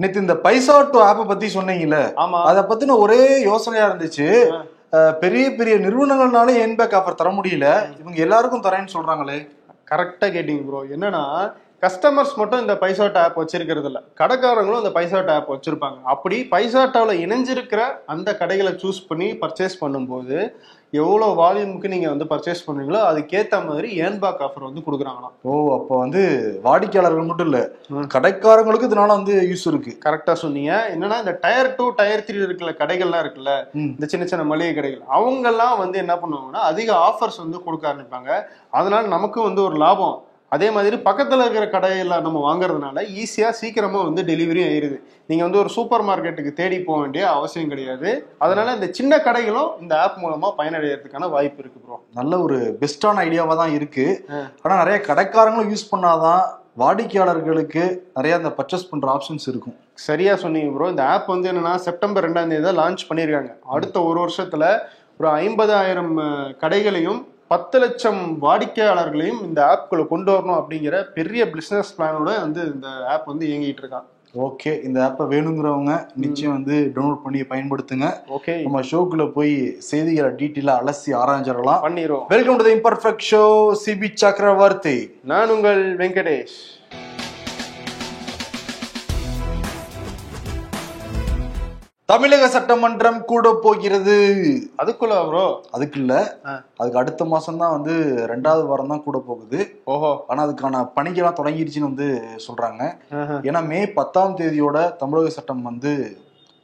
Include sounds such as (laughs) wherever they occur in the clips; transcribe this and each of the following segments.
நேத்து இந்த பைசா டு ஆப்பை பத்தி சொன்னீங்கல்ல அத பத்தின ஒரே யோசனையா இருந்துச்சு. பெரிய பெரிய நிறுவனங்கள்னால என்பேக் ஆஃபர் தர முடியல. இவங்க எல்லாருக்கும் தரேன்னு சொல்றாங்களே. கரெக்டா கேட்டீங்க ப்ரோ என்னன்னா கஸ்டமர்ஸ் மட்டும் இந்த பைசாட் ஆப் வச்சிருக்கிறது இல்ல. கடைக்காரங்களும் இந்த பைசாட் ஆப் வச்சிருப்பாங்க. அப்படி பைசாட்டாவில் இணைஞ்சிருக்கிற அந்த கடைகளை சூஸ் பண்ணி பர்ச்சேஸ் பண்ணும்போது எவ்வளோ வால்யூமுக்கு நீங்க வந்து பர்ச்சேஸ் பண்ணுவீங்களோ அதுக்கேத்த மாதிரி ஏன்பேக் ஆஃபர் வந்து கொடுக்குறாங்களாம். ஓ அப்ப வந்து வாடிக்கையாளர்கள் மட்டும் இல்ல. கடைக்காரங்களுக்கு இதனால வந்து யூஸ் இருக்கு. கரெக்டா சொன்னீங்க. என்னன்னா இந்த டயர் டூ டயர் த்ரீ இருக்கிற கடைகள்லாம் இருக்குல்ல. இந்த சின்ன சின்ன மளிகை கடைகள் அவங்கெல்லாம் வந்து என்ன பண்ணுவாங்கன்னா அதிக ஆஃபர்ஸ் வந்து கொடுக்க ஆரம்பிப்பாங்க. அதனால நமக்கும் வந்து ஒரு லாபம். அதே மாதிரி பக்கத்துல இருக்கிற கடையில நம்ம வாங்குறதுனால ஈஸியா சீக்கிரமா வந்து டெலிவரி ஆயிருது. நீங்க வந்து ஒரு சூப்பர் மார்க்கெட்டுக்கு தேடி போக வேண்டிய அவசியம் கிடையாது. அதனால இந்த சின்ன கடைகளும் இந்த ஆப் மூலமா பயனடைகிறதுக்கான வாய்ப்பு இருக்கு ப்ரோ நல்ல ஒரு பெஸ்டான ஐடியாவா தான் இருக்கு. ஆனா நிறைய கடைக்காரங்களும் யூஸ் பண்ணாதான் வாடிக்கையாளர்களுக்கு நிறைய அந்த பர்ச்சேஸ் பண்ற ஆப்ஷன்ஸ் இருக்கும். சரியா சொன்னீங்க ப்ரோ இந்த ஆப் வந்து என்னன்னா செப்டம்பர் ரெண்டாம் தேதி தான் லான்ச் பண்ணியிருக்காங்க அடுத்த ஒரு வருஷத்துல ஒரு ஐம்பதாயிரம் கடைகளையும் பத்து லட்சம் வாடிக்கையாளர்களையும் இந்த ஆப்குள்ள கொண்டு வரணும் அப்படிங்கிற பெரிய பிசினஸ் பிளானோட வந்து இந்த ஆப் வந்து இயங்கிட்டு இருக்கான். ஓகே இந்த ஆப்பை வேணுங்கிறவங்க நிச்சயம் வந்து டவுன்லோட் பண்ணி பயன்படுத்துங்க. ஓகே நம்ம ஷோக்குள்ள போய் செய்திகளை டீட்டெயிலா அலசி ஆராய்ஞ்சிடலாம். பண்ணிரும் welcome to the imperfect show CP Chakravarthi நான் உங்கள் வெங்கடேஷ். தமிழக சட்டமன்றம் கூட போகிறது. அதுக்குள்ள ப்ரோ அதுக்கு இல்ல. அதுக்கு அடுத்த மாசம் தான் வந்து ரெண்டாவது வாரம் தான் கூட போகுது. ஓஹோ. ஆனா அதுக்கான பணிகள்லாம் தொடங்கிருச்சுன்னு வந்து சொல்றாங்க. ஏன்னா மே பத்தாம் தேதியோட தமிழக சட்டம் வந்து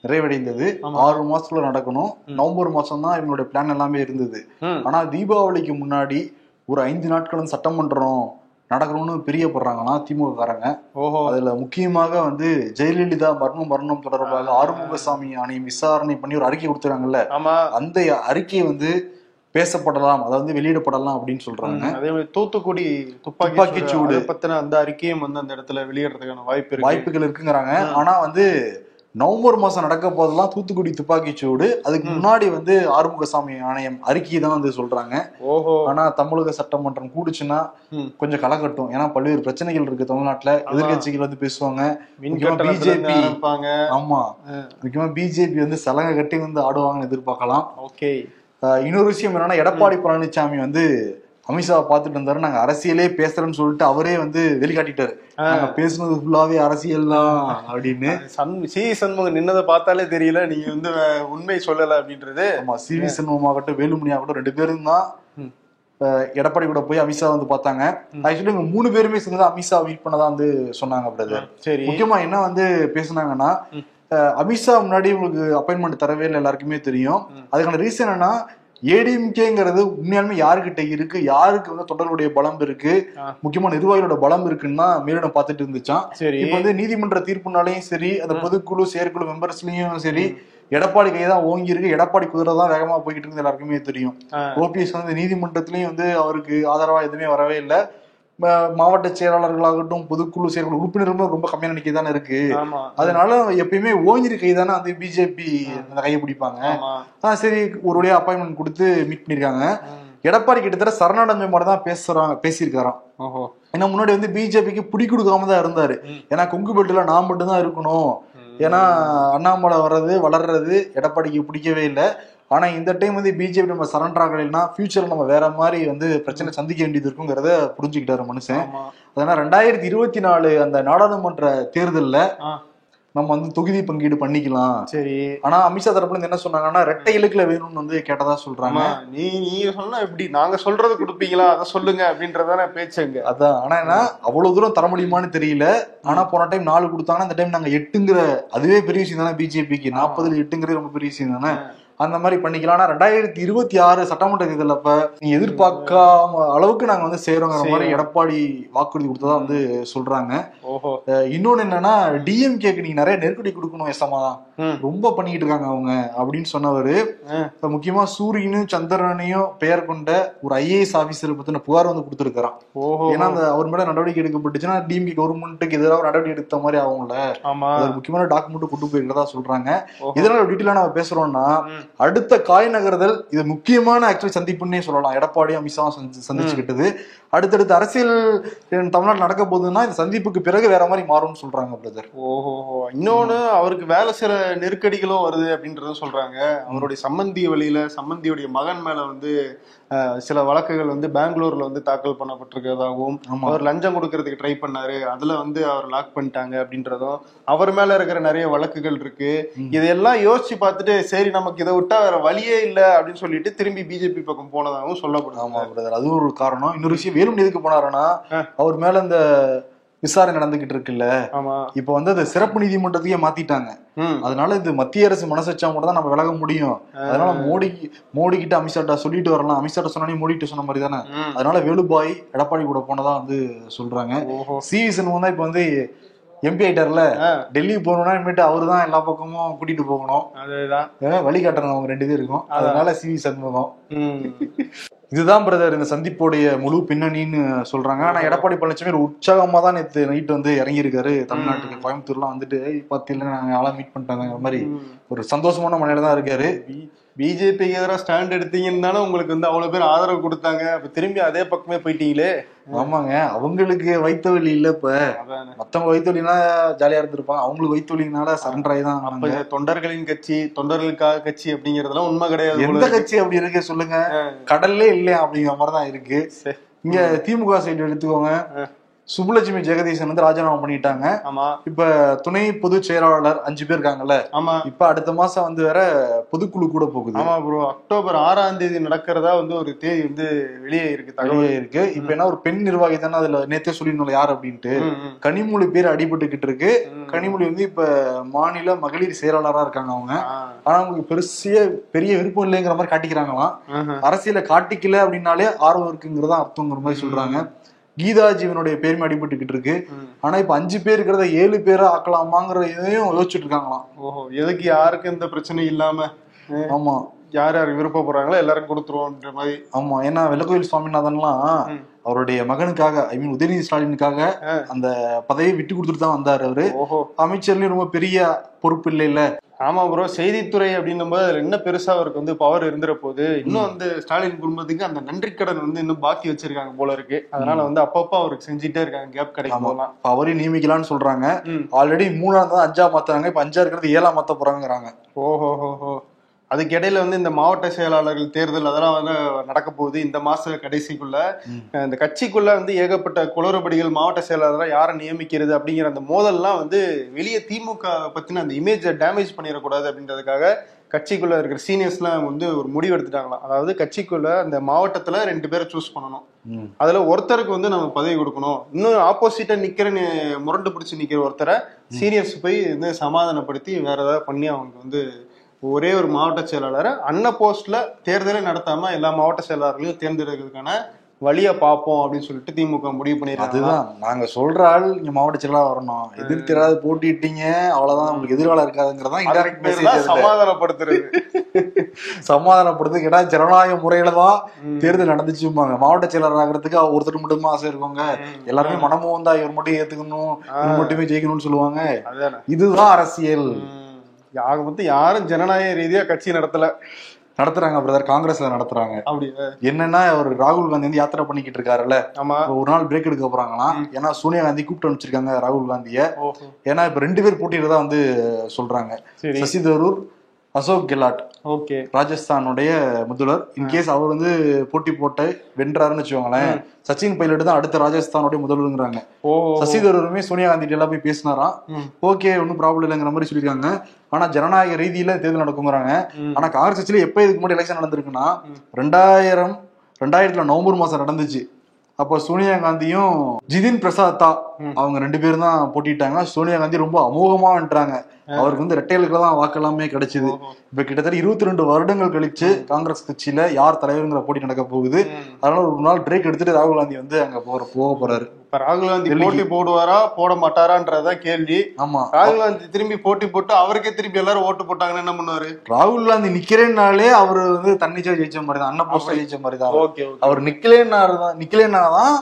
நிறைவடைந்தது. ஆறு மாசத்துல நடக்கணும். நவம்பர் மாசம் தான் இவங்களுடைய பிளான் எல்லாமே இருந்தது. ஆனா தீபாவளிக்கு முன்னாடி ஒரு ஐந்து நாட்களும் சட்டமன்றம் நடக்கணும்னு பிரியப்படுறாங்கன்னா திமுக காரங்க ஓஹோ. அதுல முக்கியமாக வந்து ஜெயலலிதா மர்ம மரணம் தொடர்பாக ஆறுமுகசாமி ஆணையம் விசாரணை பண்ணி ஒரு அறிக்கை கொடுத்துறாங்கல்ல ஆமா. அந்த அறிக்கை வந்து பேசப்படலாம் அதாவது வெளியிடப்படலாம் அப்படின்னு சொல்றாங்க. அதே மாதிரி தூத்துக்குடி துப்பாக்கி சூடு. அதை பத்தின அந்த அறிக்கையும் வந்து அந்த இடத்துல வெளியிடறதுக்கான வாய்ப்பு வாய்ப்புகள் இருக்குங்கிறாங்க. ஆனா வந்து நவம்பர் மாசம் நடக்க போதெல்லாம் தூத்துக்குடி துப்பாக்கி சூடு. அதுக்கு முன்னாடி வந்து ஆறுமுகசாமி ஆணையம் அறிக்கை தான் வந்து சொல்றாங்க. ஓஹோ. ஆனா தமிழக சட்டமன்றம் கூடுச்சுன்னா. கொஞ்சம் கலக்கட்டும் ஏன்னா பல்வேறு பிரச்சனைகள் இருக்கு தமிழ்நாட்டுல. எதிர்கட்சிகள் வந்து பேசுவாங்க. பிஜேபி. ஆமா. முக்கியமா பிஜேபி வந்து சலங்கை கட்டி வந்து ஆடுவாங்கன்னு எதிர்பார்க்கலாம். ஓகே. இன்னொரு விஷயம் என்னன்னா எடப்பாடி பழனிசாமி வந்து அமித்ஷாவை பார்த்துட்டு இருந்தாரு. நாங்க அரசியலே பேசுறேன்னு சொல்லிட்டு அவரே வந்து வெளிக்காட்டிட்டாரு. நாங்க பேசுனது ஃபுல்லாவே அரசியல் தான் அப்படின்னு. சண் சி சண்முகம் நின்னதை பார்த்தாலே தெரியல. நீங்க வந்து உண்மை சொல்லல அப்படின்றது. ஆமா சி வி சண்முகமாகட்டும் வேலுமணி ஆகட்டும் ரெண்டு பேரும் தான் எடப்பாடி கூட போய் அமித்ஷா வந்து பார்த்தாங்க. ஆக்சுவலி இவங்க மூணு பேருமே சேர்ந்து அமித்ஷா மீட் பண்ணதா வந்து சொன்னாங்க பிரதர் சரி. முக்கியமா என்ன வந்து பேசுனாங்கன்னா அமித்ஷா முன்னாடி உங்களுக்கு அப்பாயின்மெண்ட் தரவே இல்லை எல்லாருக்குமே தெரியும். அதுக்கான ரீசன் என்னன்னா ஏடிஎம்கேங்கிறது உண்மையாலுமே யாருக்கிட்ட இருக்கு? யாருக்கு வந்து தொண்டர்களுடைய பலம் இருக்கு. முக்கியமா நிர்வாகிகளோட பலம் இருக்குன்னு மேலிடம் பார்த்துட்டு இருந்துச்சான் சரி. இப்ப வந்து நீதிமன்ற தீர்ப்புனாலையும் சரி அந்த பொதுக்குழு செயற்குழு மெம்பர்ஸ்லயும் சரி எடப்பாடி கை தான் ஓங்கி இருக்கு. எடப்பாடி குதிரை தான் வேகமா போய்கிட்டு இருக்கு எல்லாருக்குமே தெரியும். ஓபிஎஸ் வந்து நீதிமன்றத்திலயும் வந்து அவருக்கு ஆதரவா எதுவுமே வரவே இல்லை. மாவட்ட செயலாளர்களாகட்டும் பொதுக்குழு செயற்குழு உறுப்பினர்களும் ரொம்ப கம்மியான எண்ணிக்கை தானே இருக்கு அதனால எப்பயுமே ஓங்கிரு கை தானே வந்து பிஜேபி அந்த கையை பிடிப்பாங்க. ஆ சரி ஒரு வழியா அப்பாயின்மெண்ட் கொடுத்து மீட் பண்ணிருக்காங்க. எடப்பாடி கிட்டத்தட்ட சரணடைஞ்ச மாதிரி தான் பேசுறாங்க பேசியிருக்காராம். ஏன்னா முன்னாடி வந்து பிஜேபிக்கு பிடி கொடுக்காம தான் இருந்தாரு. ஏன்னா கொங்கு பெல்ட்ல நான் மட்டும் தான் இருக்கணும். ஏன்னா அண்ணாமலை வர்றது வளர்றது எடப்பாடிக்கு பிடிக்கவே இல்லை. ஆனா இந்த டைம் வந்து பிஜேபி நம்ம சரண்டர் ஆகலைன்னா ஃபியூச்சர்ல நம்ம வேற மாதிரி வந்து பிரச்சனை சந்திக்க வேண்டியது இருக்குங்கிறத புரிஞ்சுக்கிட்டாரு மனுஷன். அதனால ரெண்டாயிரத்தி இருபத்தி நாலு அந்த நாடாளுமன்ற தேர்தல்ல நம்ம வந்து தொகுதி பங்கீடு பண்ணிக்கலாம். சரி. ஆனா அமித்ஷா தரப்புல என்ன சொன்னாங்கன்னா ரெட்டை இலக்குல வேணும்னு வந்து கேட்டதா சொல்றாங்க. நீ நீங்க சொன்னா எப்படி? நாங்க சொல்றது கொடுப்பீங்களா? அதை சொல்லுங்க அப்படின்றதான பேச்சுங்க அதான். ஆனா என்ன? அவ்வளவு தூரம் தர முடியுமான்னு தெரியல. ஆனா போன டைம் நாலு கொடுத்தாங்கன்னா இந்த டைம் நாங்க எட்டுங்கிற அதுவே பெரிய விஷயம் தானே பிஜேபிக்கு. நாற்பதுல எட்டுங்கிறது ரொம்ப பெரிய விஷயம் தானே? அந்த மாதிரி பண்ணிக்கலாம் ஆனா ரெண்டாயிரத்தி இருபத்தி ஆறு சட்டமன்ற தேர்தல் அப்ப நீங்க எதிர்பார்க்காம அளவுக்கு நாங்க வந்து செய்யறோங்கிற மாதிரி எடப்பாடி வாக்குறுதி கொடுத்ததா வந்து சொல்றாங்க. இன்னொன்னு என்னன்னா டிஎம்கேக்கு நீங்க நிறைய நெருக்கடி கொடுக்கணும் எசமா ம். ரொம்ப பண்ணிக்கிட்டு இருக்காங்க அவங்க அப்படின்னு சொன்னவரு. இப்ப முக்கியமா சூரியனும் சந்திரனையும் பெயர் கொண்ட ஒரு ஐஏஎஸ் ஆபீசர் பத்தின புகார் வந்து கொடுத்திருக்காராம் ஓஹோ. ஏன்னா அந்த அவர் மேல நடவடிக்கை எடுக்கப்பட்டுச்சுன்னா டிஎம்கே கவர்மெண்ட்டுக்கு எதிராக நடவடிக்கை எடுத்த மாதிரி ஒரு முக்கியமான டாக்குமெண்ட் கொண்டு போயிருக்கிறதா சொல்றாங்க. இதனால டீட்டெயிலா நம்ம பேசுறோம்னா. அடுத்த காய் நகர்தல் இது முக்கியமான ஆக்சுவலி சந்திப்புன்னே சொல்லலாம். எடப்பாடி அமித்ஷா சந்தி- சந்திச்சுக்கிட்டது. அடுத்தடுத்து அரசியல் தமிழ்நாட்டில் நடக்க போகுதுன்னா இந்த சந்திப்புக்கு பிறகு வேற மாதிரி மாறும்னு சொல்றாங்க பிரதர் ஓஹோ. இன்னொன்னு அவருக்கு வேலை சில நெருக்கடிகளும் வருது அப்படின்றதும் சொல்றாங்க. அவருடைய சம்மந்தி வழியில சம்மந்தியுடைய மகன் மேல வந்து சில வழக்குகள் வந்து பெங்களூர்ல வந்து தாக்கல் பண்ணப்பட்டிருக்கிறதாகவும். அவர் லஞ்சம் கொடுக்கறதுக்கு ட்ரை பண்ணாரு. அதுல வந்து அவர் லாக் பண்ணிட்டாங்க அப்படின்றதும் அவர் மேல இருக்கிற நிறைய வழக்குகள் இருக்கு. இதையெல்லாம் யோசிச்சு பார்த்துட்டு சரி நமக்கு இதை விட்டா வேற வழியே இல்ல அப்படின்னு சொல்லிட்டு திரும்பி பிஜேபி பக்கம் போனதாகவும் சொல்லப்படுது. ஆமா பிரதர் அதுவும் ஒரு காரணம். இன்னொரு விஷயம் வேலுமணி எதுக்கு போனாருன்னா. அவர் மேல இந்த விசாரணை நடந்துகிட்டு இருக்குல்ல. இப்ப வந்து அது சிறப்பு நீதிமன்றத்தையே மாத்திட்டாங்க. அதனால இது மத்திய அரசு மனசு வச்சா மட்டும் தான் நம்ம விலக முடியும். அதனால மோடி மோடி கிட்ட அமித்ஷாட்ட சொல்லிட்டு வரலாம். அமித்ஷாட்ட சொன்னானே மோடி கிட்ட சொன்ன மாதிரி தானே. அதனால வேலுபாய் எடப்பாடி கூட போனதா வந்து சொல்றாங்க. சி சண்முகம் தான் இப்ப வந்து எம்பி ஆயிட்டார்ல. டெல்லி போகணும்னா இனிமேட்டு அவரு தான் எல்லா பக்கமும் கூட்டிட்டு போகணும். அதுதான். அஹ் வழி காட்டணும் அவங்க ரெண்டு பேருக்கும் அதனால சி சண்முகம். இதுதான் பிரதர் இந்த சந்திப்போடைய முழு பின்னணின்னு சொல்றாங்க. ஆனா எடப்பாடி பழனிசாமி ஒரு உற்சாகமா தான் நேற்று நைட் வந்து இறங்கியிருக்காரு. தமிழ்நாட்டுக்கு கோயம்புத்தூர்லாம் வந்துட்டு பார்த்தீங்கன்னா நாங்க ஆளா மீட் பண்ணிட்டாங்க மாதிரி ஒரு சந்தோஷமான மனையில தான் இருக்காரு. பிஜேபிக்கு எதிராக ஸ்டாண்ட் எடுத்தீங்கன்னு தானே உங்களுக்கு வந்து அவ்வளவு பேர் ஆதரவு கொடுத்தாங்க. அப்ப திரும்பி அதே பக்கமே போயிட்டீங்களே? ஆமாங்க. அவங்களுக்கு வைத்த வழி இல்ல இப்ப. மத்தவங்க வைத்த வழினா ஜாலியா இருந்திருப்பாங்க. அவங்களுக்கு வைத்த வழினால சரண்டர் ஆகி தான் அப்ப தொண்டர்களின் கட்சி தொண்டர்களுக்காக கட்சி அப்படிங்கறதெல்லாம் உண்மை கிடையாது எந்த. கட்சி அப்படி இருக்கு சொல்லுங்க. கடல்லே இல்லையா அப்படிங்கிற மாதிரி தான் இருக்கு. இங்க திமுக சைடு எடுத்துக்கோங்க. சுப்புலட்சுமி ஜெகதீசன் வந்து ராஜினாமா பண்ணிட்டாங்க. ஆமா. இப்ப துணை பொதுச் செயலாளர் அஞ்சு பேர் இருக்காங்கல்ல. ஆமா. இப்ப அடுத்த மாசம் வந்து வேற பொதுக்குழு கூட போகுது. ஆமா ப்ரோ அக்டோபர் ஆறாம் தேதி நடக்கிறதா வந்து ஒரு தேதி வந்து வெளியே இருக்கு தகவல். இருக்கு. இப்ப என்ன ஒரு பெண் நிர்வாகி தானே அதுல நேத்தே சொல்லிருந்தோம் யார் அப்படின்ட்டு. கனிமொழி பேர் அடிபட்டுக்கிட்டு இருக்கு. கனிமொழி வந்து இப்ப மாநில மகளிர் செயலாளரா இருக்காங்க அவங்க. ஆனா அவங்களுக்கு பெருசிய பெரிய விருப்பம் இல்லைங்கிற மாதிரி காட்டிக்கிறாங்களாம். அரசியல காட்டிக்கல அப்படின்னாலே ஆர்வம் இருக்குங்கிறதா அர்த்தங்கிற மாதிரி சொல்றாங்க. கீதா ஜீவனுடைய பேருமே அடிபட்டுக்கிட்டு இருக்கு. ஆனா இப்ப அஞ்சு பேர் இருக்கிறத ஏழு பேரா ஆக்கலாமாங்கிற இதையும் யோசிச்சுட்டு இருக்காங்களாம் ஓஹோ எதுக்கு யாருக்கு எந்த பிரச்சனையும் இல்லாம ஆமா யார் யார் விருப்பப்படுறாங்களோ எல்லாரும் கொடுத்துருவோன்ற மாதிரி ஆமா ஏன்னா வெள்ளக்கோயில் சுவாமிநாதன்லாம். அவருடைய மகனுக்காக ஐ மீன் உதயநிதி ஸ்டாலினுக்காக. அந்த பதவியை விட்டு கொடுத்துட்டு தான் வந்தாரு அவரு. ஓஹோ. அமைச்சர்லயும் ரொம்ப பெரிய பொறுப்பு இல்லை இல்ல ஆமா ப்ரோ செய்தித்துறை அப்படின்னும் போது அதுல என்ன பெருசா அவருக்கு வந்து பவர் இருந்துற போது இன்னும் வந்து ஸ்டாலின் குடும்பத்துக்கு அந்த நன்றி கடன் வந்து இன்னும் பாக்கி வச்சிருக்காங்க போல இருக்கு. அதனால வந்து அப்பப்போ அவருக்கு செஞ்சுட்டே இருக்காங்க கேப் கிடைக்கும் இப்ப அவரையும் நியமிக்கலாம்னு சொல்றாங்க. ஆல்ரெடி மூணாம் தான் அஞ்சா மாத்துறாங்க. இப்ப அஞ்சா இருக்கிறது ஏழா மாத்த போறாங்கிறாங்க ஓஹோ ஹோ அதுக்கு இடையில வந்து இந்த மாவட்ட செயலாளர்கள் தேர்தல் அதெல்லாம் வந்து நடக்க போகுது. இந்த மாச கடைசிக்குள்ள இந்த கட்சிக்குள்ள வந்து ஏகப்பட்ட குளறுபடிகள் மாவட்ட செயலாளரா யாரை நியமிக்கிறது அப்படிங்கிற அந்த மோதல்லாம் வந்து வெளியே திமுக பத்தின அந்த இமேஜை டேமேஜ் பண்ணிடக்கூடாது அப்படின்றதுக்காக கட்சிக்குள்ள இருக்கிற சீனியர்ஸ்லாம் வந்து ஒரு முடிவு எடுத்துட்டாங்களாம். அதாவது கட்சிக்குள்ள அந்த மாவட்டத்துல ரெண்டு பேரை சூஸ் பண்ணணும். அதுல ஒருத்தருக்கு வந்து நம்ம பதவி கொடுக்கணும். இன்னும் ஆப்போசிட்டா நிக்கிற முரண்டு பிடிச்சு நிக்கிற ஒருத்தரை சீனியர்ஸ் போய் வந்து சமாதானப்படுத்தி வேற ஏதாவது பண்ணி அவங்க வந்து ஒரே ஒரு மாவட்ட செயலாளரை அன்ன போஸ்ட்ல தேர்தலே நடத்தாம எல்லா மாவட்ட செயலாளர்களையும் தேர்ந்தெடுக்கிறதுக்கான வழியை பார்ப்போம் அப்படின்னு சொல்லிட்டு திமுக முடிவு பண்ணிருக்காங்க. அதுதான். நாங்க சொல்ற ஆள் இங்க மாவட்ட செயலாளர் வரணும். எதிர்த்திராது போட்டிட்டீங்க அவ்வளவுதான். உங்களுக்கு எதிர்காலம் இருக்காதுங்கிறதான் சமாதானப்படுத்துறது. (laughs) சமாதானப்படுத்து கேட்டா ஜனநாயக முறையில தான் தேர்தல் நடந்துச்சும்பாங்க. மாவட்ட செயலாளர் ஆகிறதுக்கு ஒருத்தர் மட்டும் ஆசை இருக்கவங்க எல்லாருமே மனமும் வந்தா இவர் மட்டும் ஏத்துக்கணும் இவர் மட்டுமே ஜெயிக்கணும்னு சொல்லுவாங்க. இதுதான் அரசியல். யாக வந்து யாரும் ஜனநாயக ரீதியா கட்சி நடத்தல. நடத்துறாங்க பிரதர் காங்கிரஸ்ல நடத்துறாங்க. அப்படி என்னன்னா அவர் ராகுல் காந்தி வந்து யாத்திரை பண்ணிக்கிட்டு இருக்காருல்ல. ஆமா. ஒரு நாள் பிரேக் எடுக்க போறாங்களாம். ஏன்னா சோனியா காந்தி கூப்பிட்டு அனுப்பிச்சிருக்காங்க ராகுல் காந்திய. ஏன்னா இப்ப ரெண்டு பேர் போட்டியிடதான் வந்து சொல்றாங்க. சசி தரூர் அசோக் கெலாட் ஓகே. ராஜஸ்தானுடைய முதல்வர். இன்கேஸ் அவர் வந்து போட்டி போட்டு வென்றாருன்னு வச்சுக்கோங்களேன் சச்சின் பைலட் தான் அடுத்த ராஜஸ்தானுடைய முதல்வருங்கிறாங்க. ஓஹோ சசி தரூருமே சோனியா காந்தி எல்லாம் போய் பேசினாராம். ஓகே ஒன்றும் ப்ராப்ளம் இல்லைங்கிற மாதிரி சொல்லியிருக்காங்க. ஆனா ஜனநாயக ரீதியில தேர்தல் நடக்குங்கிறாங்க. ஆனா காங்கிரஸ் கட்சியில எப்ப இதுக்கு முன்னாடி எலெக்ஷன் நடந்திருக்குன்னா ரெண்டாயிரம் ரெண்டாயிரத்துல நவம்பர் மாசம் நடந்துச்சு. அப்போ சோனியா காந்தியும் ஜிதின் பிரசாத் தா அவங்க ரெண்டு பேரும் தான் போட்டிட்டாங்க சோனியா காந்தி ரொம்ப அமோகமா வந்துட்டாங்க அவருக்கு வந்து ரெட்டைகளுக்கு தான் வாக்கு எல்லாமே கிடைச்சது. இப்ப கிட்டத்தட்ட இருபத்தி ரெண்டு வருடங்கள் கழிச்சு காங்கிரஸ் கட்சியில யார் தலைவருங்கிற போட்டி நடக்க போகுது. அதனால ஒரு நாள் பிரேக் எடுத்துட்டு ராகுல் காந்தி வந்து அங்க போற போக போறாரு. இப்ப ராகுல் காந்தி. போட்டி போடுவாரா? போட மாட்டாரான்றதுதான் கேள்வி. ஆமா. ராகுல் காந்தி திரும்பி போட்டி போட்டு அவருக்கே திருப்பி எல்லாரும் ஓட்டு போட்டாங்கன்னா என்ன பண்ணுவாரு? ராகுல் காந்தி நிக்கிறேன்னாலே அவர் வந்து தன்னிச்சா ஜெயிச்ச மாதிரி தான் அண்ணன் போஸ்டா ஜெயிச்ச மாதிரி தான் அவர் நிக்கலேன்னா தான் நிக்கலேன்னா தான்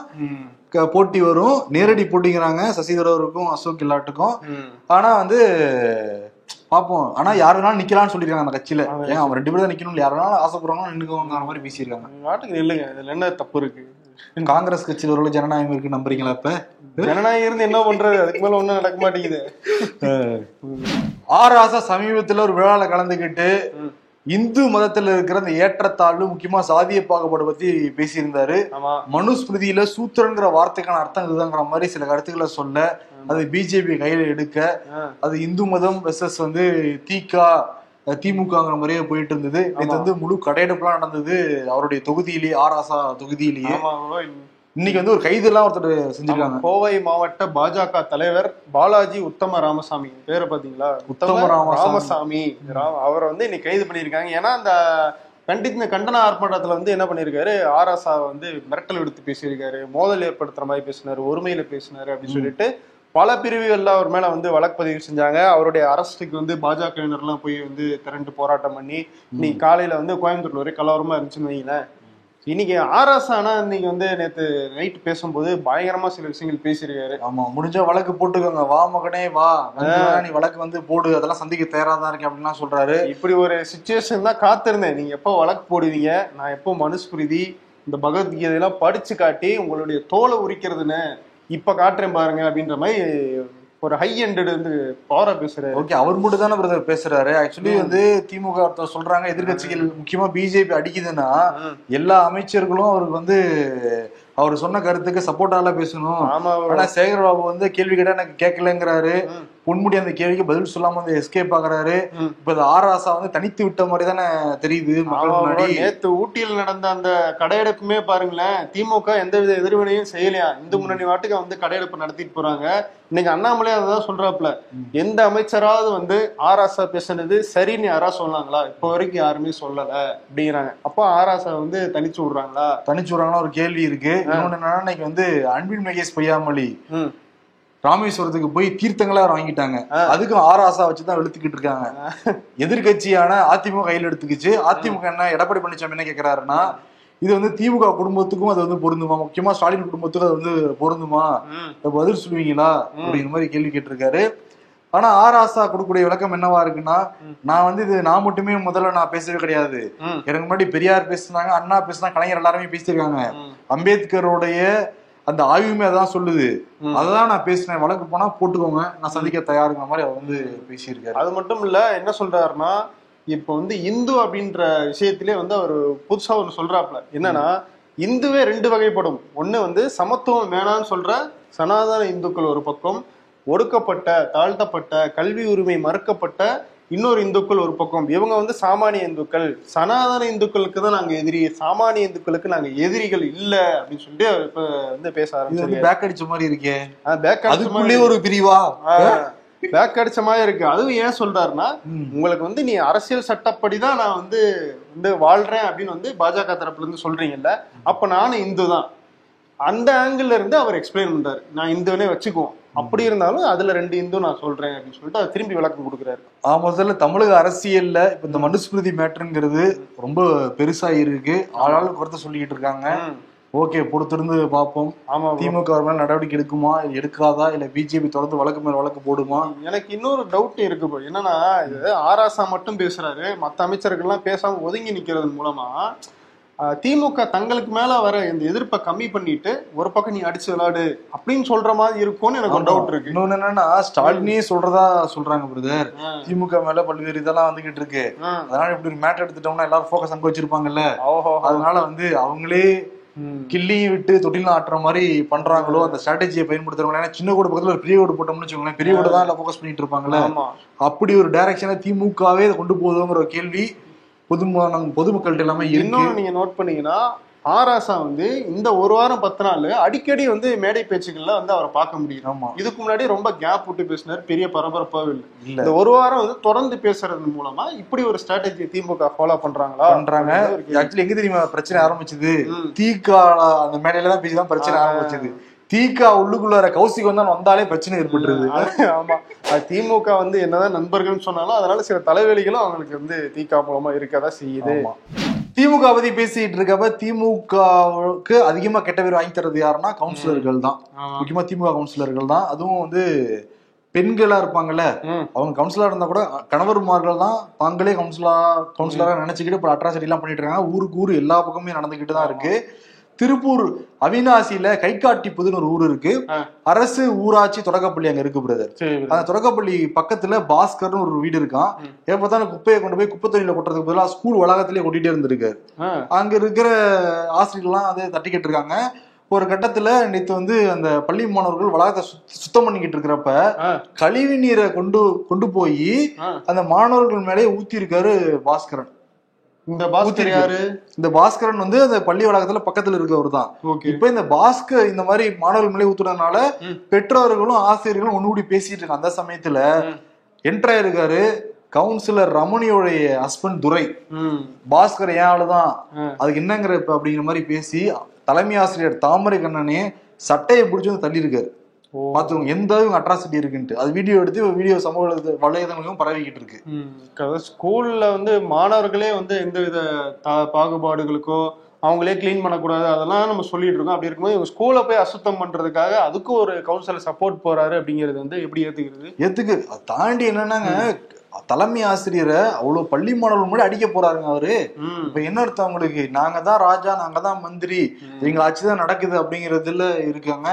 போட்டி வரும். நேரடி போட்டிங்கிறாங்க சசிதரவருக்கும் அசோக் கெலாட்டுக்கும் ஆனா வந்து பாப்போம். ஆனா யாரு வேணாலும் நிக்கலாம்னு சொல்லிருக்காங்க அந்த கட்சியில. ஏன் அவன் ரெண்டு பேரும் தான் நிக்கணும் யாரு வேணாலும் ஆசைப்படுறாங்க நின்னுக்கோங்கிற மாதிரி பேசியிருக்காங்க. நாட்டுக்கு நில்லுங்க இதுல என்ன தப்பு இருக்கு? காங்கிரஸ் கட்சியில ஒரு ஜனநாயகம் இருக்கு நம்புறீங்களா இப்ப ஜனநாயகம் இருந்து என்ன பண்றது? அதுக்கு மேல ஒண்ணும் நடக்க மாட்டேங்குது. ஆர் ஆசா சமீபத்துல ஒரு விழால கலந்துக்கிட்டு ம். இந்து மதத்துல இருக்கிற அந்த ஏற்றத்தாழ்வு முக்கியமா சாதிய பாகுபாடு பத்தி பேசியிருந்தாரு. மனுஸ்மிருதியில சூத்திரங்கிற வார்த்தைக்கான அர்த்தம் இதுதாங்கிற மாதிரி சில கருத்துக்களை சொல்ல அது பிஜேபி கையில எடுக்க. அது இந்து மதம் வெர்சஸ் வந்து திகா திமுகங்கிற மாதிரியே போயிட்டு இருந்தது இது வந்து முழு கடையெடுப்புலாம் நடந்தது. அவருடைய தொகுதியிலேயே ஆர் ஆசா தொகுதியிலேயே இன்னைக்கு வந்து ஒரு கைது எல்லாம் ஒருத்தர் செஞ்சிருக்காங்க. கோவை மாவட்ட பாஜக தலைவர் பாலாஜி உத்தம ராமசாமி. பேரை பாத்தீங்களா உத்தம ராமசாமி. அவரை வந்து இன்னைக்கு கைது பண்ணியிருக்காங்க. ஏன்னா அந்த கண்டித்த கண்டன ஆர்ப்பாட்டத்துல வந்து என்ன பண்ணிருக்காரு ஆராசா வந்து மிரட்டல் விடுத்து பேசியிருக்காரு. மோதல் ஏற்படுத்துற மாதிரி பேசினாரு. ஒருமையில பேசினாரு அப்படின்னு சொல்லிட்டு பல பிரிவுகள்ல அவர் மேல வந்து வழக்கு பதிவு செஞ்சாங்க. அவருடைய அரசுக்கு வந்து பாஜகவினர்லாம் போய் வந்து திரண்டு போராட்டம் பண்ணி இன்னைக்கு காலையில வந்து கோயம்புத்தூர்ல ஒரே கலவரமா இருந்துச்சுன்னு வைங்களேன். இன்னைக்கு ஆர்எஸ் ஆனா இன்னைக்கு வந்து நேத்து நைட் பேசும்போது பயங்கரமா சில விஷயங்கள் பேசியிருக்காரு. ஆமா முடிஞ்சா வழக்கு போட்டுக்கோங்க. வா மகனே வா. நீ வழக்கு வந்து போடு. அதெல்லாம் சந்திக்க தயாரா தான் இருக்கேன் அப்படின்லாம் சொல்றாரு. இப்படி ஒரு சுச்சுவேஷன் தான் காத்திருந்தேன். நீங்க எப்போ வழக்கு போடுவீங்க? நான் எப்போ மனுஸ்மிருதி இந்த பகவத்கீதையெல்லாம் படிச்சு காட்டி உங்களுடைய தோலை உரிக்கிறதுன்னு இப்ப காட்டுறேன் பாருங்க அப்படின்ற மாதிரி ஒரு ஹை எண்டட் வந்து பவரா பேசுறாரு. ஓகே அவர் மட்டும் தானே பிரதர் பேசுறாரு. ஆக்சுவலி வந்து திமுக ஒருத்தர் சொல்றாங்க எதிர்க்கட்சிகள் முக்கியமா பிஜேபி அடிக்குதுன்னா எல்லா அமைச்சர்களும் அவருக்கு வந்து அவர் சொன்ன கருத்துக்கு சப்போர்ட்டால பேசணும். ஆனா சேகர் பாபு வந்து கேள்வி கேட்டா எனக்கு கேட்கலங்கிறாரு. பொன்முடி அந்த கேள்விக்கு பதில் சொல்லாம வந்து எஸ்கேப் ஆகுறாரு. இப்ப இந்த ஆர் ஆசா வந்து தனித்து விட்ட மாதிரி தானே தெரியுது மக்கள் நேத்து ஊட்டியில் நடந்த அந்த கடையெடுப்புமே பாருங்களேன் திமுக எந்தவித எதிர்வினையும் செய்யலையா? இந்து முன்னணி வாட்டுக்கு வந்து கடையெடுப்பு நடத்திட்டு போறாங்க. இன்னைக்கு அண்ணாமலை அதான் சொல்றாப்ல எந்த அமைச்சராவது வந்து ஆராசா பேசுனது சரின்னு யாரா சொன்னாங்களா? இப்போ வரைக்கும் யாருமே சொல்லல அப்படிங்கிறாங்க. அப்போ ஆராசா வந்து தனிச்சு விடுறாங்களா? தனிச்சு விடுறாங்கன்னா ஒரு கேள்வி இருக்கு. இன்னொன்னு என்னன்னா இன்னைக்கு வந்து அன்பின் மகேஷ் பொய்யாமொழி. ராமேஸ்வரத்துக்கு போய் தீர்த்தங்களா வாங்கிட்டாங்க. அதுக்கும் ஆர் ஆசா வச்சுதான் இழுத்துக்கிட்டு இருக்காங்க. எதிர்கட்சியான அதிமுக கையில் எடுத்துக்கிச்சு. அதிமுக என்ன எடப்பாடி பழனிசாமி என்ன கேக்குறாருன்னா இது வந்து திமுக குடும்பத்துக்கும் அது வந்து பொருந்துமா? முக்கியமா ஸ்டாலின் குடும்பத்துக்கும் அது வந்து பொருந்துமா? பதில் சொல்லுவீங்களா? அப்படிங்கிற மாதிரி கேள்வி கேட்டிருக்காரு. ஆனா ஆர் ஆசா கொடுக்கக்கூடிய விளக்கம் என்னவா இருக்குன்னா நான் வந்து இது நான் மட்டுமே முதல்ல நான் பேசவே கிடையாது. எனக்கு முன்னாடி பெரியார் பேசுனாங்க அண்ணா பேசுனா கலைஞர் எல்லாருமே பேசியிருக்காங்க. அம்பேத்கருடைய அந்த ஆய்வுமே அதான் சொல்லுது. ம். அததான் நான் பேசினேன் வழக்கு போனா போட்டுக்கோங்க. நான் சந்திக்க தயாருங்கிற மாதிரி அவர் வந்து பேசியிருக்காரு. அது மட்டும் இல்ல என்ன சொல்றாருன்னா இப்போ வந்து இந்து அப்படின்ற விஷயத்திலே வந்து அவர் புதுசா ஒன்று சொல்றாப்ல. என்னன்னா இந்துவே ரெண்டு வகைப்படும். ஒண்ணு வந்து சமத்துவம் வேணாம்னு சொல்ற சனாதன இந்துக்கள் ஒரு பக்கம் ஒடுக்கப்பட்ட தாழ்த்தப்பட்ட கல்வி உரிமை மறுக்கப்பட்ட இன்னொரு இந்துக்கள் ஒரு பக்கம். இவங்க வந்து சாமானிய இந்துக்கள். சனாதன இந்துக்களுக்கு தான் நாங்க எதிரி. சாமானிய இந்துக்களுக்கு நாங்க எதிரிகள் இல்ல அப்படின்னு சொல்லிட்டு இப்ப வந்து பேச ஆரம்பிச்சிருக்காரு பேக் அடிச்ச மாதிரி இருக்கே. ஆஹ் back அடிச்ச அதுக்குள்ளே ஒரு பிரிவா? பேக் அடிச்ச மாதிரி இருக்கு. அதுவும் ஏன் சொல்றாருன்னா. உங்களுக்கு வந்து நீ அரசியல் சட்டப்படி தான் நான் வந்து வந்து வாழ்றேன் அப்படின்னு வந்து பாஜக தரப்புல இருந்து சொல்றீங்கல்ல. அப்ப நானும் இந்து தான் அந்த ஆங்கிள் இருந்து அவர் எக்ஸ்பிளைன் பண்றாரு. நான் இந்துவனே வச்சுக்குவோம். அப்படி இருந்தாலும் அதுல ரெண்டு இந்து நான் சொல்றேன் அப்படின்னு சொல்லிட்டு அவர் திரும்பி விளக்கம் கொடுக்குறாரு. ஆ முதல்ல தமிழக அரசியல்ல இப்ப இந்த மனுஸ்மிருதி மேட்டருங்கிறது ரொம்ப பெருசா இருக்கு ஆளாளு கருத்தை சொல்லிக்கிட்டு இருக்காங்க. ஓகே பொறுத்திருந்து பார்ப்போம். ஆமா. திமுக மேல நடவடிக்கை எடுக்குமா? எடுக்காதா? இல்ல பிஜேபி தொடர்ந்து வழக்கு மேல வழக்கு போடுமா? எனக்கு இன்னொரு டவுட் இருக்கு. என்னன்னா இது ஆராசா மட்டும் பேசுறாரு. மத்த அமைச்சர்கள்லாம் பேசாம ஒதுங்கி நிக்கிறது மூலமா திமுக தங்களுக்கு மேல வர இந்த எதிர்ப்பை கம்மி பண்ணிட்டு ஒரு பக்கம் நீ அடிச்சு விளையாடு அப்படின்னு சொல்ற மாதிரி இருக்கும்னு எனக்கு டவுட் இருக்கு. இன்னொன்னு என்னன்னா ஸ்டாலினே சொல்றதா சொல்றாங்க பிரதர். திமுக மேல பல்வேறு இதெல்லாம் வந்துகிட்டு இருக்கு. அதனால இப்படி ஒரு மேட்டர் எடுத்துட்டோம்னா எல்லாரும் ஃபோக்கஸ் அங்க வச்சிருப்பாங்கல்ல. ஓஹோ. அதனால வந்து அவங்களே. கிள்ளியும் விட்டு தொட்டிலும் ஆட்டுற மாதிரி பண்றாங்களோ அந்த ஸ்ட்ராட்டஜியை பயன்படுத்துறவங்க ஏன்னா சின்ன கோடு பக்கத்துல ஒரு பெரிய கோடு போட்டோம்னு வச்சுக்கோங்களேன் பெரிய கோடு தான் ஃபோக்கஸ் பண்ணிட்டு இருப்பாங்கல்ல. ஆமா. அப்படி ஒரு டைரக்ஷனை திமுகவே கொண்டு போகுதுங்கிற கேள்வி பொதுமான பொதுமக்கள்கிட்ட எல்லாமே இருக்கு. இன்னொன்னு நீங்க நோட் பண்ணீங்கன்னா ஆராசா வந்து இந்த ஒரு வாரம் பத்து நாள் அடிக்கடி வந்து மேடை பேச்சுக்கள்ல வந்து அவரை பார்க்க முடியும் ஆமா. இதுக்கு முன்னாடி ரொம்ப கேப் விட்டு பேசினார் பெரிய பரபரப்பாவே இல்லை. இல்ல. இந்த ஒரு வாரம் வந்து தொடர்ந்து பேசுறது மூலமா இப்படி ஒரு ஸ்ட்ராட்டஜி திமுக ஃபாலோ பண்றாங்களா? பண்றாங்க. ஆக்சுவலி எங்க தெரியுமா பிரச்சனை ஆரம்பிச்சது? ம். தீகா அந்த மேடையில தான் பேசிதான் பிரச்சனை ஆ. ஆரம்பிச்சது. தீகா உள்ளுக்குள்ளார கௌசிக் வந்தா வந்தாலே பிரச்சனை ஏற்பட்டுருது. ஆமா. அது திமுக வந்து என்னதான் நண்பர்கள்னு சொன்னாலும் அதனால சில தலைவலிகளும் அவங்களுக்கு வந்து திக மூலமா இருக்கதான் செய்யுது. திமுக பத்தி பேசிட்டு இருக்கப்ப திமுகவுக்கு அதிகமா கெட்ட பேர் வாங்கி தரது யாருன்னா கவுன்சிலர்கள் தான். முக்கியமா திமுக கவுன்சிலர்கள் தான். அதுவும் வந்து பெண்களா இருப்பாங்கல்ல. அவங்க கவுன்சிலரா இருந்தா கூட கணவர்மார்கள் தான் தாங்களே கவுன்சிலா கவுன்சிலரா நினைச்சுக்கிட்டு இப்ப அட்ராசிட்டி எல்லாம் பண்ணிட்டு இருக்காங்க. ஊருக்கு ஊர் எல்லா பக்கமுமே நடந்துகிட்டு தான் இருக்கு திருப்பூர் அவினாசியில கைகாட்டி புதுன்னு ஒரு ஊர் இருக்கு. அரசு ஊராட்சி தொடக்கப்பள்ளி அங்க இருக்கு பிரதர். அந்த தொடக்கப்பள்ளி பக்கத்துல பாஸ்கர்னு ஒரு வீடு இருக்கான் ம். எப்ப பார்த்தாலும் குப்பையை கொண்டு போய் குப்பை தொழில கொட்டுறதுக்கு பதிலா ஸ்கூல் வளாகத்திலே கொட்டிட்டே இருந்திருக்காரு அங்க இருக்கிற ஆசிரியர்கள்லாம் வந்து தட்டிக்கிட்டு இருக்காங்க ஒரு கட்டத்துல நேத்து வந்து அந்த பள்ளி மாணவர்கள் வளாகத்தை சுத்- சுத்தம் பண்ணிக்கிட்டு இருக்கிறப்ப கழிவு நீரை கொண்டு கொண்டு போய். அந்த மாணவர்கள் மேலே ஊத்தி இருக்காரு பாஸ்கரன் இந்த பாஸ்கர். யாரு இந்த பாஸ்கரன் வந்து அந்த பள்ளி வளாகத்துல பக்கத்துல இருக்கவர் தான் இப்ப இந்த பாஸ்கர் இந்த மாதிரி மாணவர்கள் மேலே ஊத்துறதுனால. பெற்றோர்களும் ஆசிரியர்களும் ஒண்ணு கூடி பேசிட்டு இருக்காங்க அந்த சமயத்துல. என்ட்ரா இருக்காரு கவுன்சிலர் ரமணியோடைய ஹஸ்பண்ட் துரை பாஸ்கர் ஏன் ஆளுதான். அதுக்கு என்னங்கிற இப்ப அப்படிங்கிற மாதிரி பேசி தலைமை ஆசிரியர் தாமரை கண்ணனே சட்டையை பிடிச்சி வந்து தள்ளி இருக்காரு ஓ. பாத்துக்கோங்க எந்த அளவுக்கு அட்ராசிட்டி இருக்குன்ட்டு. அது வீடியோ எடுத்து வீடியோ சமூக வலைத- வலைதளங்களும் பரவிக்கிட்டு இருக்கு. ஸ்கூல்ல வந்து மாணவர்களே வந்து எந்தவித தா- பாகுபாடுகளுக்கோ அவங்களே க்ளீன் பண்ணக்கூடாது அதெல்லாம் நம்ம சொல்லிட்டு இருக்கோம். அப்படி இருக்கும்போது இவங்க ஸ்கூலை போய் அசுத்தம் பண்றதுக்காக அதுக்கும் ஒரு கவுன்சிலர் சப்போர்ட் போறாரு அப்படிங்கிறது வந்து எப்படி ஏத்துக்கிறது? எதுக்கு அதை தாண்டி என்னன்னாங்க தலைமை ஆசிரியரை அவ்வளவு பள்ளி மாணவர்கள் முன்னாடி அடிக்க போறாருங்க அவரு. இப்ப என்ன அர்த்தம் அவங்களுக்கு? நாங்க தான் ராஜா நாங்க தான் மந்திரி. எங்க ஆட்சி தான் நடக்குது அப்படிங்கறதுல இருக்காங்க.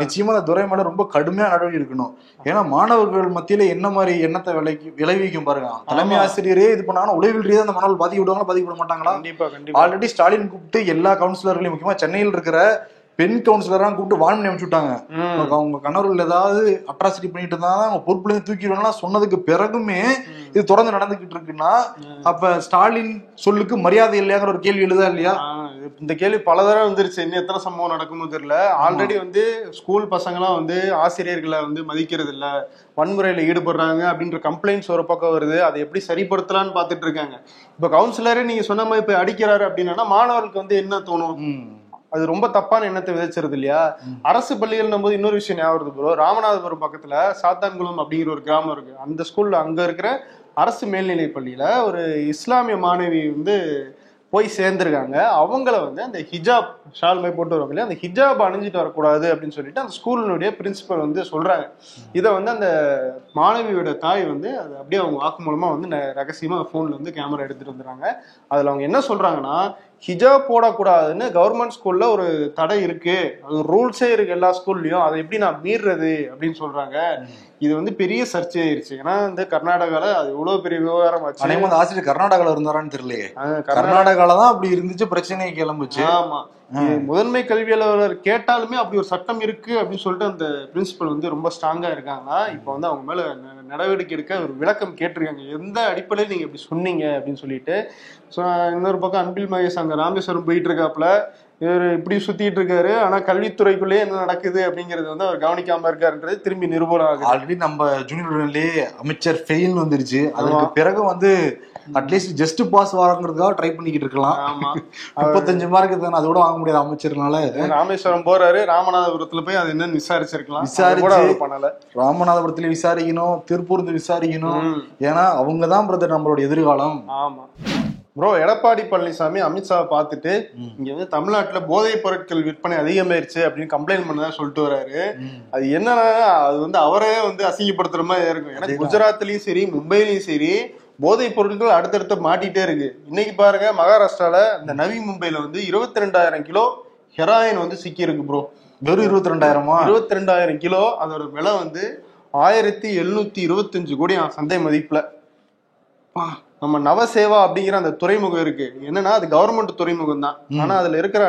நிச்சயமா அந்த துறை மேல ரொம்ப கடுமையா நடவடிக்கை எடுக்கணும். ஏன்னா மாணவர்கள் மத்தியில என்ன மாதிரி எண்ணத்தை விளைக்கி விளைவிக்கும் பாருங்க. தலைமை. ஆசிரியரே இது பண்ணாங்கன்னா உளவியல் ரீதியா அந்த மாணவர்கள் பாதிக்க விடுவாங்களா பாதிக்கப்பட மாட்டாங்களா? கண்டிப்பா கண்டிப்பா. ஆல்ரெடி ஸ்டாலின் கூப்பிட்டு எல்லா கவுன்சிலர்களையும் முக்கியமா சென்னையில் இருக்கிற பெண் கவுன்சிலரா கூப்பிட்டு வான் அனுப்பிச்சு விட்டாங்க. ம். அவங்க கணவர்கள் ஏதாவது அட்ராசிட்டி பண்ணிட்டு இருந்தா அவங்க பொறுப்புல இருந்து தூக்கிடுவாங்கன்னா சொன்னதுக்கு பிறகுமே இது தொடர்ந்து நடந்துகிட்டு இருக்குன்னா அப்ப ஸ்டாலின் சொல்லுக்கு மரியாதை இல்லையாங்கிற ஒரு கேள்வி எழுதா இல்லையா? இந்த கேள்வி பல தடவை வந்துருச்சு. இன்னும் எத்தனை சம்பவம் நடக்குமோ தெரியல. ஆல்ரெடி வந்து ஸ்கூல் பசங்களாம் வந்து ஆசிரியர்களை வந்து மதிக்கிறது இல்ல வன்முறையில ஈடுபடுறாங்க அப்படின்ற கம்ப்ளைண்ட்ஸ் ஒரு பக்கம் வருது. அதை எப்படி சரிப்படுத்தலாம்னு பார்த்துட்டு இருக்காங்க. இப்ப கவுன்சிலரே நீங்க சொன்ன மாதிரி இப்ப அடிக்கிறாரு அப்படின்னா மாணவர்களுக்கு வந்து என்ன தோணும். அது ரொம்ப தப்பான எண்ணத்தை விதைச்சிருது இல்லையா? அரசு பள்ளிகள் போது இன்னொரு விஷயம் ஞாபகம் ப்ரோ. ராமநாதபுரம் பக்கத்துல சாத்தான்குளம் அப்படிங்கிற ஒரு கிராமம் இருக்கு. அந்த ஸ்கூல்ல அங்க இருக்கிற அரசு மேல்நிலை பள்ளியில ஒரு இஸ்லாமிய மாணவி வந்து போய் சேர்ந்திருக்காங்க. அவங்கள வந்து அந்த ஹிஜாப் ஷால் மாதிரி போட்டு வருவாங்க இல்லையா? அந்த ஹிஜாப் அணிஞ்சிட்டு வரக்கூடாது அப்படின்னு சொல்லிட்டு அந்த ஸ்கூலினுடைய பிரின்சிபல் வந்து சொல்றாங்க. இதை வந்து அந்த மாணவியோட தாய் வந்து அது அப்படியே அவங்க வாக்குமூலமா வந்து ந- ரகசியமா ஃபோன்ல வந்து கேமரா எடுத்துட்டு வந்துறாங்க அதுல அவங்க என்ன சொல்றாங்கன்னா ஹிஜாப் போடக்கூடாதுன்னு கவர்மெண்ட் ஸ்கூல்ல ஒரு தடை இருக்கு. அது ரூல்ஸே இருக்கு எல்லா ஸ்கூல்லயும் அதை எப்படி நான் மீறுறது அப்படின்னு சொல்றாங்க. இது வந்து பெரிய சர்ச்சை ஆயிருச்சு. ஏன்னா வந்து கர்நாடகால அது எவ்வளவு பெரிய விவகாரம் ஆச்சு. ஆசிரியர் கர்நாடகால இருந்தாரான்னு தெரியலையே. கர்நாடகால தான் அப்படி இருந்துச்சு பிரச்சனை கிளம்புச்சு. ஆமா. முதன்மை கல்வி அலுவலர் கேட்டாலுமே அப்படி ஒரு சட்டம் இருக்கு அப்படின்னு சொல்லிட்டு அந்த பிரின்சிபல் வந்து ரொம்ப ஸ்ட்ராங்கா இருக்காங்கன்னா இப்போ வந்து அவங்க மேல ந- நடவடிக்கை எடுக்க ஒரு விளக்கம் கேட்டிருக்காங்க. எந்த அடிப்படையில் நீங்க இப்படி சொன்னீங்க அப்படின்னு சொல்லிட்டு. ஸோ இன்னொரு பக்கம் அன்பில் மகேஷ் அங்க ராமேஸ்வரம் போயிட்டு இருக்காப்புல. இவர் இப்படி சுத்திட்டு இருக்காரு. ஆனா கல்வித்துறைக்குள்ளேயே என்ன நடக்குது அப்படிங்கறது வந்து அவர் கவனிக்காம இருக்காருன்றது திரும்பி நிரூபணம் ஆகுது ஆல்ரெடி நம்ம ஜூனியர் அமைச்சர் ஃபெயில் வந்துருச்சு. அதற்கு பிறகு வந்து அட்லீஸ்ட் ஜஸ்ட் பாஸ் வாங்குறதுக்காக ட்ரை பண்ணிக்கிட்டு இருக்கலாம். (laughs) முப்பத்தஞ்சு மார்க் தானே அதோட வாங்க முடியாது அமைச்சர்னால. ராமேஸ்வரம் போறாரு. ராமநாதபுரத்துல போய் அது என்னன்னு விசாரிச்சிருக்கலாம். விசாரிச்சு- பண்ணல. ராமநாதபுரத்துல விசாரிக்கணும் திருப்பூர் இருந்து விசாரிக்கணும். ஏன்னா அவங்க தான் பிரதர் நம்மளோட எதிர்காலம். ஆமா. ப்ரோ எடப்பாடி பழனிசாமி அமித்ஷாவை பார்த்துட்டு இங்க வந்து தமிழ்நாட்டுல போதைப் பொருட்கள் விற்பனை அதிகமாயிருச்சு அப்படின்னு கம்ப்ளைண்ட் பண்ணதா சொல்லிட்டு வராரு. அது என்னன்னா அது வந்து அவரே வந்து அசிங்கப்படுத்துற மாதிரி இருக்கும். ஏன்னா குஜராத்லயும் சரி மும்பைலயும் சரி போதைப் பொருட்கள் அடுத்தடுத்து மாட்டிட்டே இருக்கு. இன்னைக்கு பாருங்க மகாராஷ்டிரால இந்த நவி மும்பைல வந்து இருபத்தி ரெண்டாயிரம் கிலோ ஹெராயின் வந்து சிக்கி இருக்கு ப்ரோ வெறும் இருபத்தி ரெண்டாயிரமா இருபத்தி ரெண்டாயிரம் கிலோ அதோட விலை வந்து ஆயிரத்தி எழுநூத்தி இருபத்தஞ்சு கோடி சந்தை மதிப்புல. நம்ம நவசேவா அப்படிங்கிற அந்த துறைமுகம் இருக்கு. என்னன்னா அது கவர்மெண்ட் துறைமுகம் தான். ஆனா அதுல இருக்கிற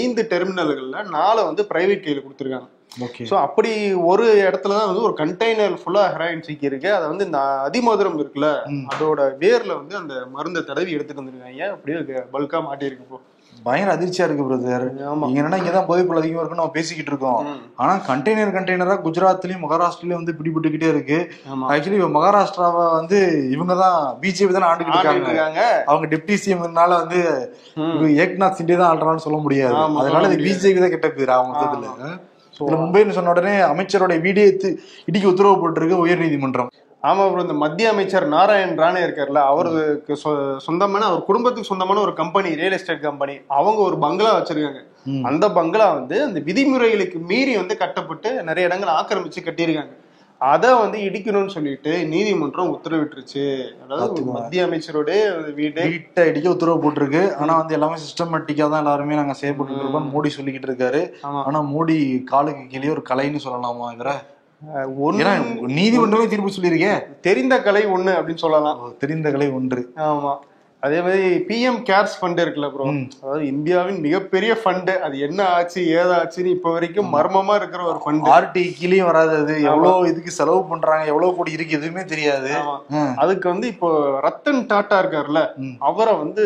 ஐந்து டெர்மினல்கள்ல நாலு வந்து பிரைவேட் கையில கொடுத்துருக்காங்க. ஓகே. சோ அப்படி ஒரு இடத்துல தான் வந்து ஒரு கண்டெய்னர் ஃபுல்லா ஹெராயின் சிக்கி இருக்கு. அதை வந்து இந்த அதிமதுரம் இருக்குல்ல அதோட வேர்ல வந்து அந்த மருந்தை தடவி எடுத்துட்டு வந்திருக்காங்க. அப்படியே பல்கா மாட்டி இருக்கு இப்போ. பயங்கர அதிர்ச்சியா இருக்கு பிரதர் நீங்க என்னன்னா இங்கதான் போதைப்பொருள் அதிகமா இருக்குன்னு நம்ம பேசிக்கிட்டு இருக்கோம். ஆனா கண்டெய்னர் கண்டெய்னரா குஜராத்லயும் மகாராஷ்டிரலயும் வந்து பிடிபட்டுக்கிட்டே இருக்கு. ஆக்சுவலி இப்ப மகாராஷ்டிராவை வந்து இவங்க தான் பிஜேபி தான் ஆண்டுகிட்டு இருக்காங்க. அவங்க டெப்டி சிஎம்னால வந்து ஏக்நாத் சிண்டே தான் ஆள்றான்னு சொல்ல முடியாது. அதனால இது. பிஜேபி தான் கெட்ட பேர் அவங்க இதுல. மும்பைன்னு சொன்ன உடனே அமைச்சரோட வீடியோ இடிக்க உத்தரவு போட்டிருக்கு உயர் நீதிமன்றம் ஆமா அப்புறம் இந்த மத்திய அமைச்சர் நாராயண் ராணே இருக்கார்ல அவருக்கு சொ- சொந்தமான அவர் குடும்பத்துக்கு சொந்தமான ஒரு கம்பெனி ரியல் எஸ்டேட் கம்பெனி அவங்க ஒரு பங்களா வச்சிருக்காங்க. அந்த பங்களா வந்து அந்த விதிமுறைகளுக்கு மீறி வந்து கட்டப்பட்டு நிறைய இடங்கள் ஆக்கிரமிச்சு கட்டியிருக்காங்க. அதை வந்து இடிக்கணும்னு சொல்லிட்டு நீதிமன்றம் உத்தரவிட்டுருச்சு. அதாவது. மத்திய அமைச்சருடைய வீடு. வீட்டை அடிக்க உத்தரவு போட்டிருக்கு. ஆனா வந்து எல்லாமே சிஸ்டமேட்டிக்கா தான் எல்லாருமே நாங்க செயல்பட்டு இருக்கோம் மோடி சொல்லிக்கிட்டு இருக்காரு. ஆனா மோடி காலுக்கு கீழே ஒரு கலைன்னு சொல்லலாமா இவர? நீதிமன்றமே தீர்ப்பு சொல்லியிருக்கேன் தெரிந்த கலை ஒண்ணு அப்படின்னு சொல்லலாம். தெரிந்த கலை ஒன்று. ஆமா. அதே மாதிரி பிஎம் கேர்ஸ் ஃபண்ட் இருக்குல்ல ப்ரோ. அதாவது இந்தியாவின் மிகப்பெரிய ஃபண்டு அது என்ன ஆச்சு ஏதாச்சுன்னு இப்ப வரைக்கும் மர்மமா இருக்கிற ஒரு ஃபண்ட் ஆர்டி கீழேயும் வராது அது. எவ்வளவு இதுக்கு செலவு பண்றாங்க எவ்வளவு கோடி இருக்கு எதுவுமே தெரியாது. அதுக்கு வந்து இப்போ ரத்தன் டாட்டா இருக்காருல்ல. அவரை வந்து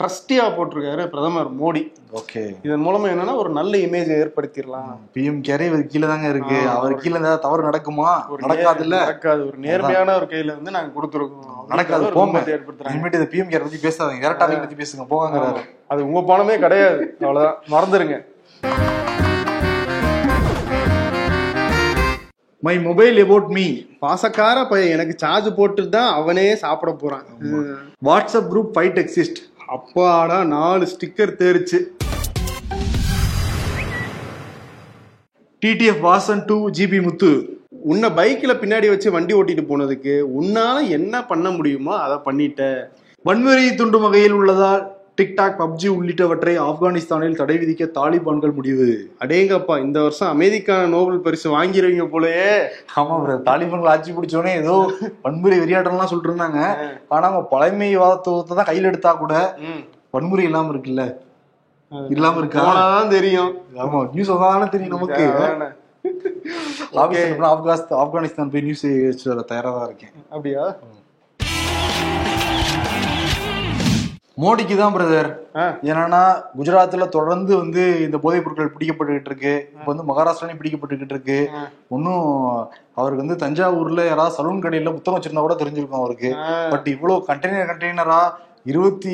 ட்ரஸ்டியா போட்டிருக்காரு பிரதமர் மோடி. ஓகே. இதன் மூலமா என்னன்னா ஒரு நல்ல இமேஜ் ஏற்படுத்திடலாம். பிஎம் கேரே இவர் கீழே தாங்க இருக்கு. அவர் கீழே ஏதாவது தவறு நடக்குமா? நடக்காது இல்ல நடக்காது. ஒரு நேர்மையான ஒரு கையில வந்து நாங்க கொடுத்துருக்கோம். நடக்காது. ஏற்படுத்துறாங்க. இனிமேட்டு இந்த பிஎம் கேர் பத்தி பேசாதீங்க. வேற டாபிக் பத்தி பேசுங்க. போங்கிறாரு அது உங்க பணமே கிடையாது. அவ்வளவுதான். மறந்துருங்க. மை மொபைல் அபவுட் மீ பாசக்கார பையன். எனக்கு சார்ஜ் போட்டு தான் அவனே சாப்பிட போறான். வாட்ஸ்அப் குரூப் ஃபைட் எக்ஸிஸ்ட் அப்பாடா நாலு sticker தேரிச்சு. TTF Vasan too GP Muthu. உன்னை பைக்ல பின்னாடி வச்சு வண்டி ஓட்டிட்டு போனதுக்கு உன்னால என்ன பண்ண முடியுமோ அதை பண்ணிட்ட. வன்முறை துண்டும் வகையில் உள்ளதால் டிக்டாக் பப்ஜி உள்ளிட்டவற்றை ஆப்கானிஸ்தானில் தடை விதிக்க தாலிபான்கள் முடிவு. அடேங்கப்பா இந்த வருஷம் அமைதிக்கான நோபல் பரிசு வாங்கிடுவீங்க போலயே. ஆமா bro. தாலிபான்கள் ஆட்சி பிடிச்சோடனே ஏதோ வன்முறை வெறியாட்டம்லாம் சொல்லிட்டு இருந்தாங்க ஆனா அவங்க பழமைவாதத்துவத்தை தான் கையில் எடுத்தா கூட வன்முறை இல்லாம இருக்குல்ல? இல்லாம இருக்கா? தெரியும். ஆமா நியூஸ் வந்தாதானே தெரியும் நமக்கு. ஆப்கானிஸ்தான் போய் நியூஸ் வச்சு வர தயாரா தான் இருக்கேன். அப்படியா? மோடிக்கு தான் பிரதர். என்னன்னா குஜராத்ல தொடர்ந்து வந்து இந்த போதைப் பொருட்கள் பிடிக்கப்பட்டுக்கிட்டு இருக்கு இப்போ வந்து மகாராஷ்டிராலையும் பிடிக்கப்பட்டுக்கிட்டு இருக்கு. ஒன்னும் அவருக்கு வந்து தஞ்சாவூர்ல யாராவது சலூன் கடையில புத்தகம் வச்சிருந்தா கூட தெரிஞ்சிருக்கும் அவருக்கு. பட் இவ்வளவு கண்டெய்னர் கண்டெய்னரா இருபத்தி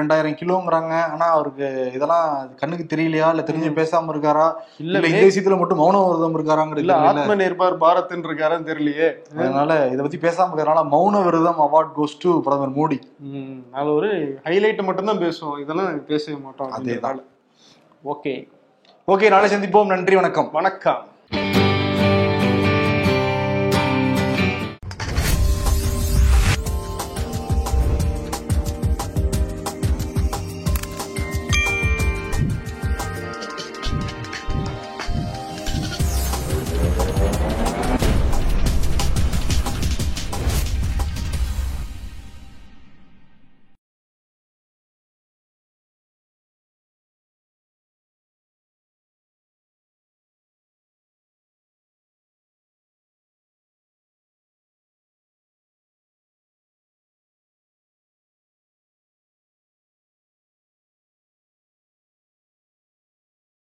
ரெண்டாயிரம் கிலோங்கிறாங்க. ஆனா அவருக்கு இதெல்லாம் கண்ணுக்கு தெரியலையா? இல்ல தெரிஞ்சு பேசாம இருக்காரா? இல்ல இந்த விஷயத்துல மட்டும் மௌன விரதம் இருக்காராங்கிறது இல்ல ஆத்ம நிர்பார் பாரத்ன்னு இருக்காருன்னு தெரியலையே. அதனால இத பத்தி பேசாம இருக்கிறதுனால மௌன விரதம் அவார்ட் கோஸ் டு பிரதமர் மோடி. ம், அதுல ஒரு ஹைலைட் மட்டும் தான் பேசுவோம். இதெல்லாம் பேசவே மாட்டோம் அதேதான். ஓகே. ஓகே நாளை சந்திப்போம். நன்றி வணக்கம். வணக்கம்.